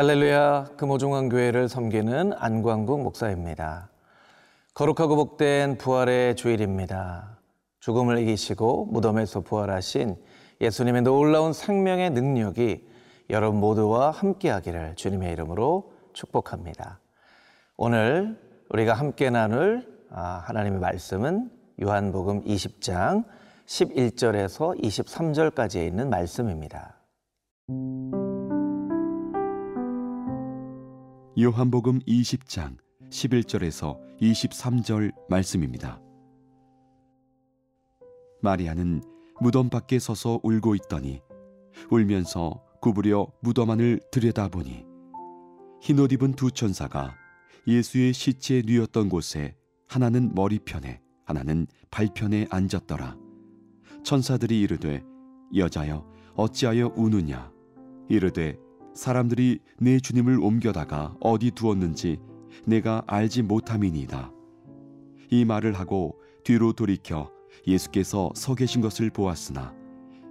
할렐루야 금호중앙교회를 섬기는 안광국 목사입니다. 거룩하고 복된 부활의 주일입니다. 죽음을 이기시고 무덤에서 부활하신 예수님의 놀라운 생명의 능력이 여러분 모두와 함께하기를 주님의 이름으로 축복합니다. 오늘 우리가 함께 나눌 아, 하나님의 말씀은 요한복음 20장 11절에서 23절까지에 있는 말씀입니다. 요한복음 20장 11절에서 23절 말씀입니다. 마리아는 무덤 밖에 서서 울고 있더니 울면서 구부려 무덤 안을 들여다보니 흰옷 입은 두 천사가 예수의 시체에 뉘었던 곳에 하나는 머리편에 하나는 발편에 앉았더라. 천사들이 이르되 여자여 어찌하여 우느냐 이르되 사람들이 내 주님을 옮겨다가 어디 두었는지 내가 알지 못함이니이다. 이 말을 하고 뒤로 돌이켜 예수께서 서 계신 것을 보았으나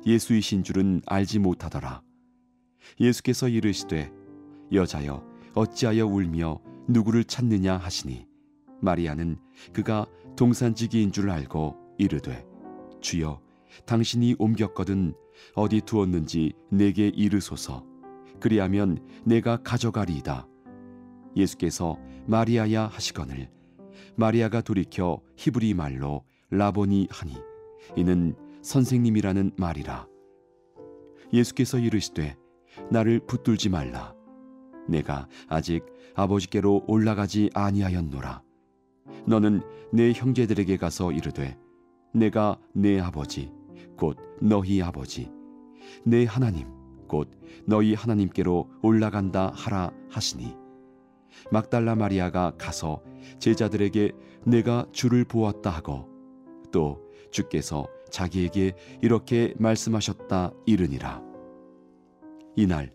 예수이신 줄은 알지 못하더라. 예수께서 이르시되 여자여 어찌하여 울며 누구를 찾느냐 하시니 마리아는 그가 동산지기인 줄 알고 이르되 주여 당신이 옮겼거든 어디 두었는지 내게 이르소서 그리하면 내가 가져가리이다. 예수께서 마리아야 하시거늘 마리아가 돌이켜 히브리 말로 라보니 하니 이는 선생님이라는 말이라. 예수께서 이르시되 나를 붙들지 말라. 내가 아직 아버지께로 올라가지 아니하였노라. 너는 내 형제들에게 가서 이르되 내가 내 아버지 곧 너희 아버지 내 하나님 곧 너희 하나님께로 올라간다 하라 하시니. 막달라 마리아가 가서 제자들에게 내가 주를 보았다 하고 또 주께서 자기에게 이렇게 말씀하셨다 이르니라. 이날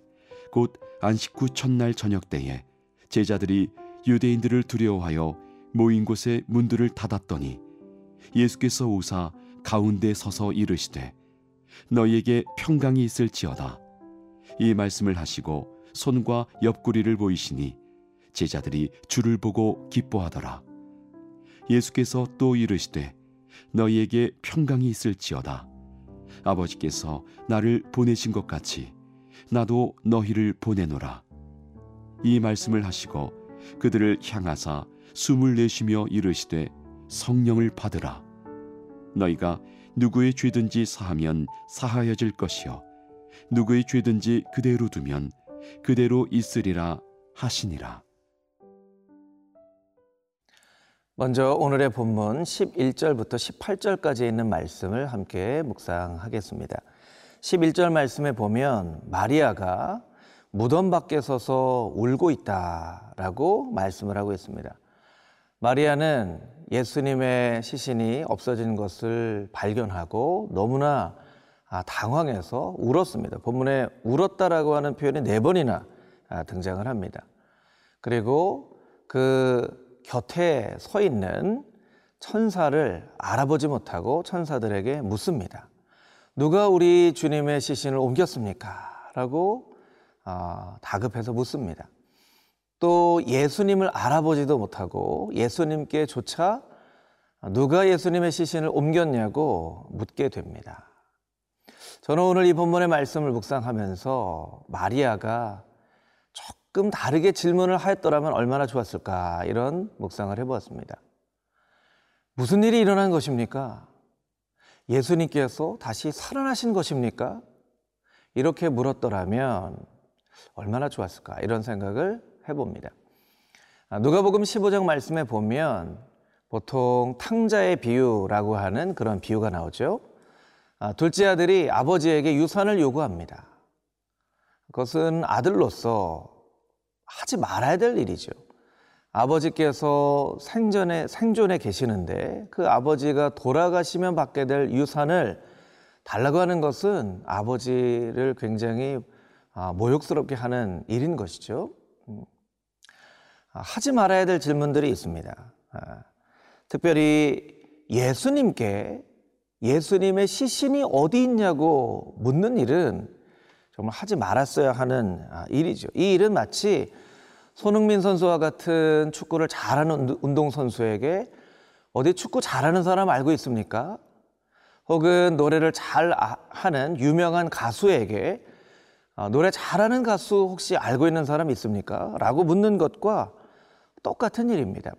곧 안식 후 첫날 저녁 때에 제자들이 유대인들을 두려워하여 모인 곳에 문들을 닫았더니 예수께서 오사 가운데 서서 이르시되 너희에게 평강이 있을지어다 이 말씀을 하시고 손과 옆구리를 보이시니 제자들이 주를 보고 기뻐하더라. 예수께서 또 이르시되 너희에게 평강이 있을지어다. 아버지께서 나를 보내신 것 같이 나도 너희를 보내노라. 이 말씀을 하시고 그들을 향하사 숨을 내쉬며 이르시되 성령을 받으라. 너희가 누구의 죄든지 사하면 사하여질 것이요 누구의 죄든지 그대로 두면 그대로 있으리라 하시니라. 먼저 오늘의 본문 11절부터 18절까지 있는 말씀을 함께 묵상하겠습니다. 11절 말씀에 보면 마리아가 무덤 밖에 서서 울고 있다라고 말씀을 하고 있습니다. 마리아는 예수님의 시신이 없어진 것을 발견하고 너무나 아, 당황해서 울었습니다. 본문에 울었다라고 하는 표현이 네 번이나 아, 등장을 합니다. 그리고 그 곁에 서 있는 천사를 알아보지 못하고 천사들에게 묻습니다. 누가 우리 주님의 시신을 옮겼습니까? 라고 어, 다급해서 묻습니다. 또 예수님을 알아보지도 못하고 예수님께조차 누가 예수님의 시신을 옮겼냐고 묻게 됩니다. 저는 오늘 이 본문의 말씀을 묵상하면서 마리아가 조금 다르게 질문을 하였더라면 얼마나 좋았을까 이런 묵상을 해보았습니다. 무슨 일이 일어난 것입니까? 예수님께서 다시 살아나신 것입니까? 이렇게 물었더라면 얼마나 좋았을까 이런 생각을 해봅니다. 아, 누가복음 15장 말씀에 보면 보통 탕자의 비유라고 하는 그런 비유가 나오죠. 아, 둘째 아들이 아버지에게 유산을 요구합니다. 그것은 아들로서 하지 말아야 될 일이죠. 아버지께서 생전에 생존에 계시는데 그 아버지가 돌아가시면 받게 될 유산을 달라고 하는 것은 아버지를 굉장히 아, 모욕스럽게 하는 일인 것이죠. 음. 아, 하지 말아야 될 질문들이 있습니다. 특별히 예수님께 예수님의 시신이 어디 있냐고 묻는 일은 정말 하지 말았어야 하는 아, 일이죠. 이 일은 마치 손흥민 선수와 같은 축구를 잘하는 운동 선수에게 어디 축구 잘하는 사람 알고 있습니까? 혹은 노래를 잘 아- 하는 유명한 가수에게 아, 노래 잘하는 가수 혹시 알고 있는 사람 있습니까? 라고 묻는 것과 똑같은 일입니다.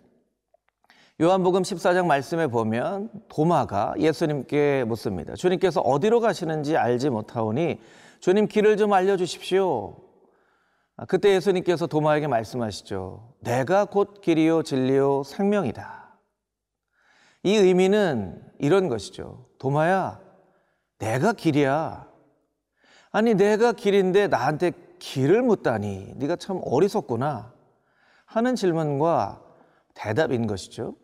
요한복음 14장 말씀에 보면 도마가 예수님께 묻습니다. 주님께서 어디로 가시는지 알지 못하오니 주님 길을 좀 알려주십시오. 아, 그때 예수님께서 도마에게 말씀하시죠. 내가 곧 길이요 진리요 생명이다. 이 의미는 이런 것이죠. 도마야, 내가 길이야. 아니 내가 길인데 나한테 길을 묻다니 네가 참 어리석구나 하는 질문과 대답인 것이죠.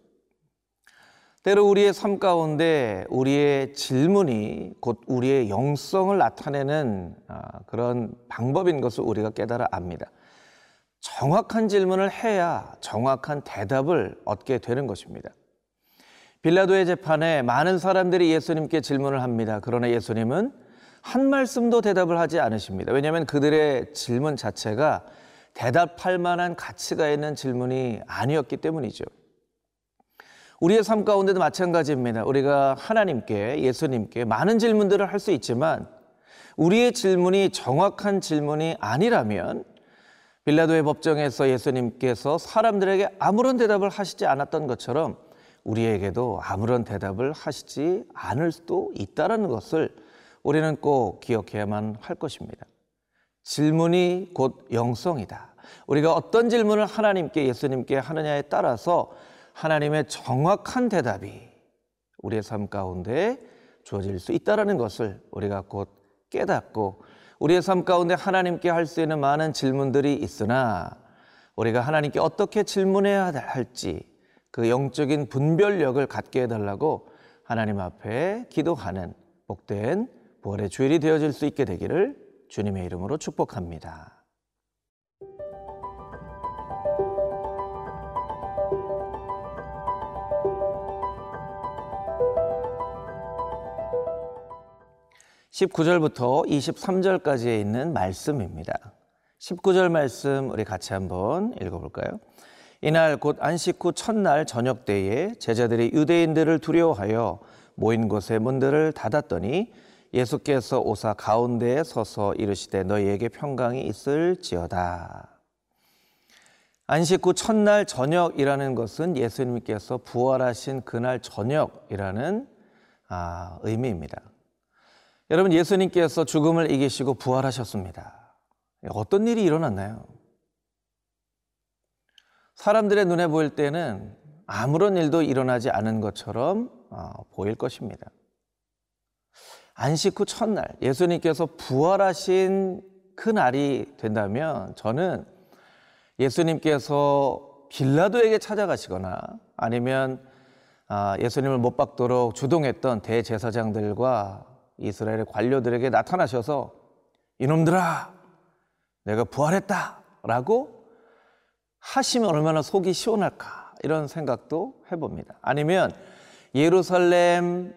때로 우리의 삶 가운데 우리의 질문이 곧 우리의 영성을 나타내는 아, 그런 방법인 것을 우리가 깨달아 압니다. 정확한 질문을 해야 정확한 대답을 얻게 되는 것입니다. 빌라도의 재판에 많은 사람들이 예수님께 질문을 합니다. 그러나 예수님은 한 말씀도 대답을 하지 않으십니다. 왜냐하면 그들의 질문 자체가 대답할 만한 가치가 있는 질문이 아니었기 때문이죠. 우리의 삶 가운데도 마찬가지입니다. 우리가 하나님께, 예수님께 많은 질문들을 할 수 있지만 우리의 질문이 정확한 질문이 아니라면 빌라도의 법정에서 예수님께서 사람들에게 아무런 대답을 하시지 않았던 것처럼 우리에게도 아무런 대답을 하시지 않을 수도 있다는 것을 우리는 꼭 기억해야만 할 것입니다. 질문이 곧 영성이다. 우리가 어떤 질문을 하나님께 예수님께 하느냐에 따라서 하나님의 정확한 대답이 우리의 삶 가운데 주어질 수 있다는 것을 우리가 곧 깨닫고 우리의 삶 가운데 하나님께 할 수 있는 많은 질문들이 있으나 우리가 하나님께 어떻게 질문해야 할지 그 영적인 분별력을 갖게 해달라고 하나님 앞에 기도하는 복된 부활의 주일이 되어질 수 있게 되기를 주님의 이름으로 축복합니다. 십구 절부터 23절까지에 있는 말씀입니다. 19절 말씀 우리 같이 한번 읽어볼까요? 이날 곧 안식 후 첫날 저녁 때에 제자들이 유대인들을 두려워하여 모인 곳의 문들을 닫았더니 예수께서 오사 가운데에 서서 이르시되 너희에게 평강이 있을지어다. 안식 후 첫날 저녁이라는 것은 예수님께서 부활하신 그날 저녁이라는 아, 의미입니다. 여러분 예수님께서 죽음을 이기시고 부활하셨습니다. 어떤 일이 일어났나요? 사람들의 눈에 보일 때는 아무런 일도 일어나지 않은 것처럼 어, 보일 것입니다. 안식 후 첫날 예수님께서 부활하신 그 날이 된다면 저는 예수님께서 빌라도에게 찾아가시거나 아니면 아, 예수님을 못 박도록 주동했던 대제사장들과 이스라엘의 관료들에게 나타나셔서 이놈들아 내가 부활했다 라고 하시면 얼마나 속이 시원할까 이런 생각도 해봅니다. 아니면 예루살렘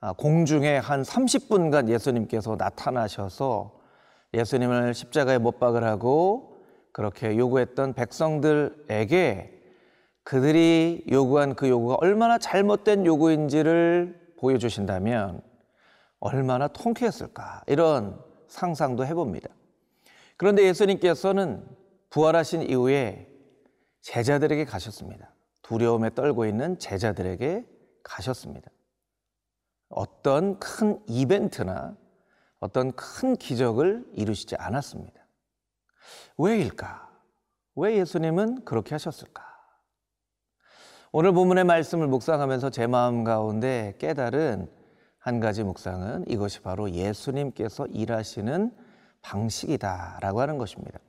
아, 공중에 한 30분간 예수님께서 나타나셔서 예수님을 십자가에 못 박을 하고 그렇게 요구했던 백성들에게 그들이 요구한 그 요구가 얼마나 잘못된 요구인지를 보여주신다면 얼마나 통쾌했을까 이런 상상도 해봅니다. 그런데 예수님께서는 부활하신 이후에 제자들에게 가셨습니다. 두려움에 떨고 있는 제자들에게 가셨습니다. 어떤 큰 이벤트나 어떤 큰 기적을 이루시지 않았습니다. 왜일까? 왜 예수님은 그렇게 하셨을까? 오늘 본문의 말씀을 묵상하면서 제 마음 가운데 깨달은 한 가지 묵상은 이것이 바로 예수님께서 일하시는 방식이다라고 하는 것입니다.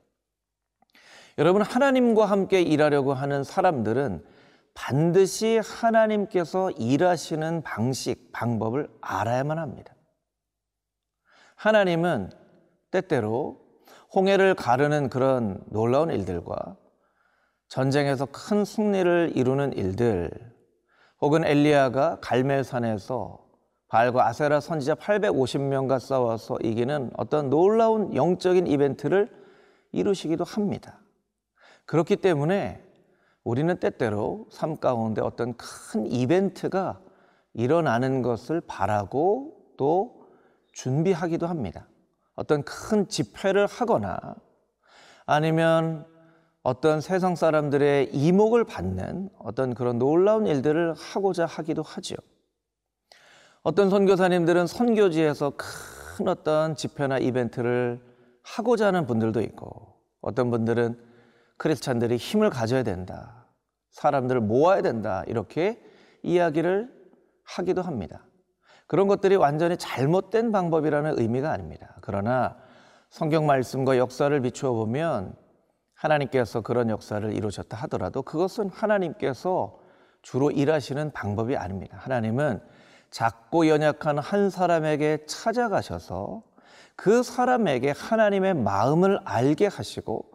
여러분, 하나님과 함께 일하려고 하는 사람들은 반드시 하나님께서 일하시는 방식, 방법을 알아야만 합니다. 하나님은 때때로 홍해를 가르는 그런 놀라운 일들과 전쟁에서 큰 승리를 이루는 일들, 혹은 엘리야가 갈멜산에서 바알과 아세라 선지자 850명과 싸워서 이기는 어떤 놀라운 영적인 이벤트를 이루시기도 합니다. 그렇기 때문에 우리는 때때로 삶 가운데 어떤 큰 이벤트가 일어나는 것을 바라고 또 준비하기도 합니다. 어떤 큰 집회를 하거나 아니면 어떤 세상 사람들의 이목을 받는 어떤 그런 놀라운 일들을 하고자 하기도 하죠. 어떤 선교사님들은 선교지에서 큰 어떤 집회나 이벤트를 하고자 하는 분들도 있고 어떤 분들은 크리스찬들이 힘을 가져야 된다. 사람들을 모아야 된다. 이렇게 이야기를 하기도 합니다. 그런 것들이 완전히 잘못된 방법이라는 의미가 아닙니다. 그러나 성경 말씀과 역사를 비추어 보면 하나님께서 그런 역사를 이루셨다 하더라도 그것은 하나님께서 주로 일하시는 방법이 아닙니다. 하나님은 작고 연약한 한 사람에게 찾아가셔서 그 사람에게 하나님의 마음을 알게 하시고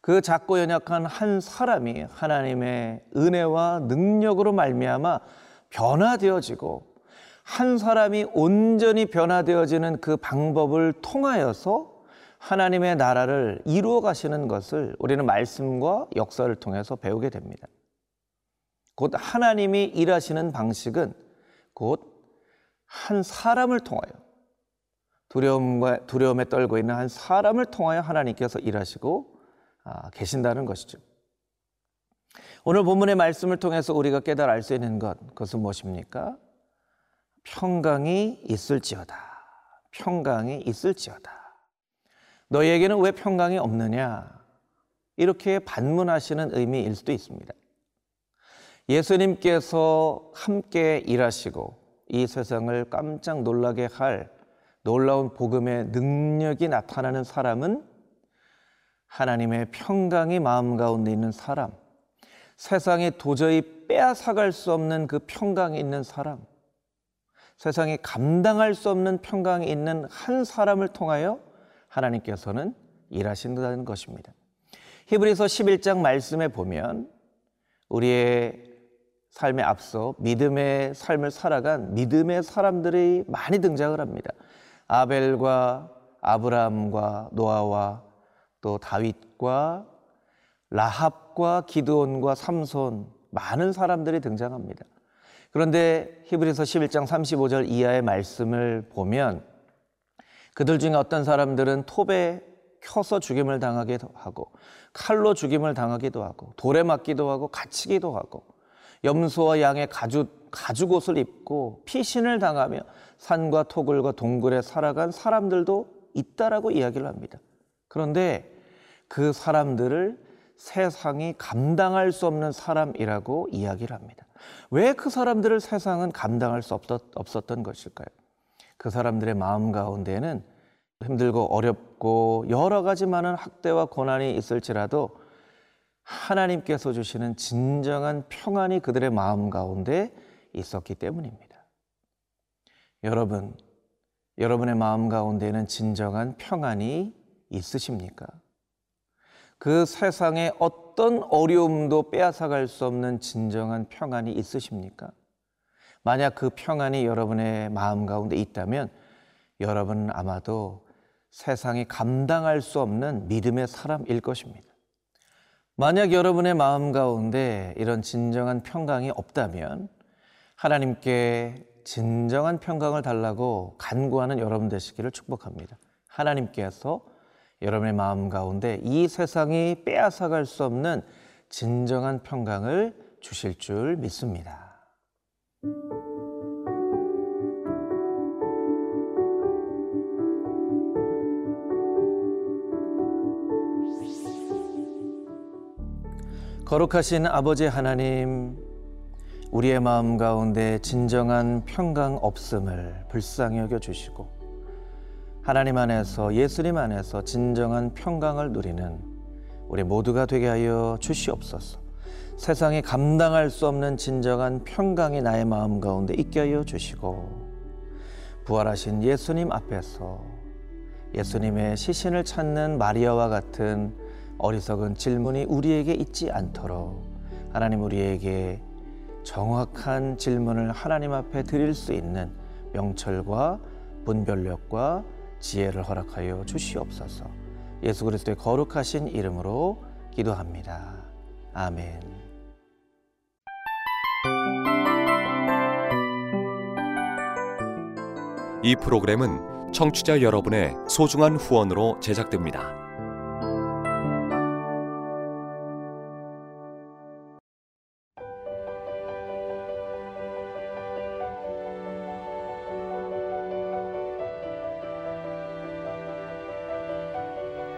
그 작고 연약한 한 사람이 하나님의 은혜와 능력으로 말미암아 변화되어지고 한 사람이 온전히 변화되어지는 그 방법을 통하여서 하나님의 나라를 이루어 가시는 것을 우리는 말씀과 역사를 통해서 배우게 됩니다. 곧 하나님이 일하시는 방식은 곧 한 사람을 통하여 두려움과 두려움에 떨고 있는 한 사람을 통하여 하나님께서 일하시고 아, 계신다는 것이죠. 오늘 본문의 말씀을 통해서 우리가 깨달아 알 수 있는 것 그것은 무엇입니까? 평강이 있을지어다. 평강이 있을지어다. 너희에게는 왜 평강이 없느냐? 이렇게 반문하시는 의미일 수도 있습니다. 예수님께서 함께 일하시고 이 세상을 깜짝 놀라게 할 놀라운 복음의 능력이 나타나는 사람은 하나님의 평강이 마음 가운데 있는 사람, 세상에 도저히 빼앗아갈 수 없는 그 평강이 있는 사람, 세상에 감당할 수 없는 평강이 있는 한 사람을 통하여 하나님께서는 일하신다는 것입니다. 히브리서 11장 말씀에 보면 우리의 삶에 앞서 믿음의 삶을 살아간 믿음의 사람들이 많이 등장을 합니다. 아벨과 아브라함과 노아와 또 다윗과 라합과 기드온과 삼손 많은 사람들이 등장합니다. 그런데 히브리서 11장 35절 이하의 말씀을 보면 그들 중에 어떤 사람들은 톱에 켜서 죽임을 당하기도 하고 칼로 죽임을 당하기도 하고 돌에 맞기도 하고 갇히기도 하고 염소와 양의 가죽, 가죽옷을 입고 피신을 당하며 산과 토굴과 동굴에 살아간 사람들도 있다라고 이야기를 합니다. 그런데 그 사람들을 세상이 감당할 수 없는 사람이라고 이야기를 합니다. 왜 그 사람들을 세상은 감당할 수 없었던 것일까요? 그 사람들의 마음 가운데는 힘들고 어렵고 여러 가지 많은 학대와 고난이 있을지라도 하나님께서 주시는 진정한 평안이 그들의 마음 가운데 있었기 때문입니다. 여러분, 여러분의 마음 가운데는 진정한 평안이 있으십니까? 그 세상에 어떤 어려움도 빼앗아갈 수 없는 진정한 평안이 있으십니까? 만약 그 평안이 여러분의 마음 가운데 있다면 여러분은 아마도 세상이 감당할 수 없는 믿음의 사람일 것입니다. 만약 여러분의 마음 가운데 이런 진정한 평강이 없다면 하나님께 진정한 평강을 달라고 간구하는 여러분 되시기를 축복합니다. 하나님께서 여러분의 마음 가운데 이 세상이 빼앗아갈 수 없는 진정한 평강을 주실 줄 믿습니다. 거룩하신 아버지 하나님, 우리의 마음 가운데 진정한 평강 없음을 불쌍히 여겨 주시고, 하나님 안에서 예수님 안에서 진정한 평강을 누리는 우리 모두가 되게 하여 주시옵소서. 세상에 감당할 수 없는 진정한 평강이 나의 마음 가운데 있게 하여 주시고, 부활하신 예수님 앞에서 예수님의 시신을 찾는 마리아와 같은 어리석은 질문이 우리에게 있지 않도록 하나님 우리에게 정확한 질문을 하나님 앞에 드릴 수 있는 명철과 분별력과 지혜를 허락하여 주시옵소서. 예수 그리스도의 거룩하신 이름으로 기도합니다. 아멘. 이 프로그램은 청취자 여러분의 소중한 후원으로 제작됩니다.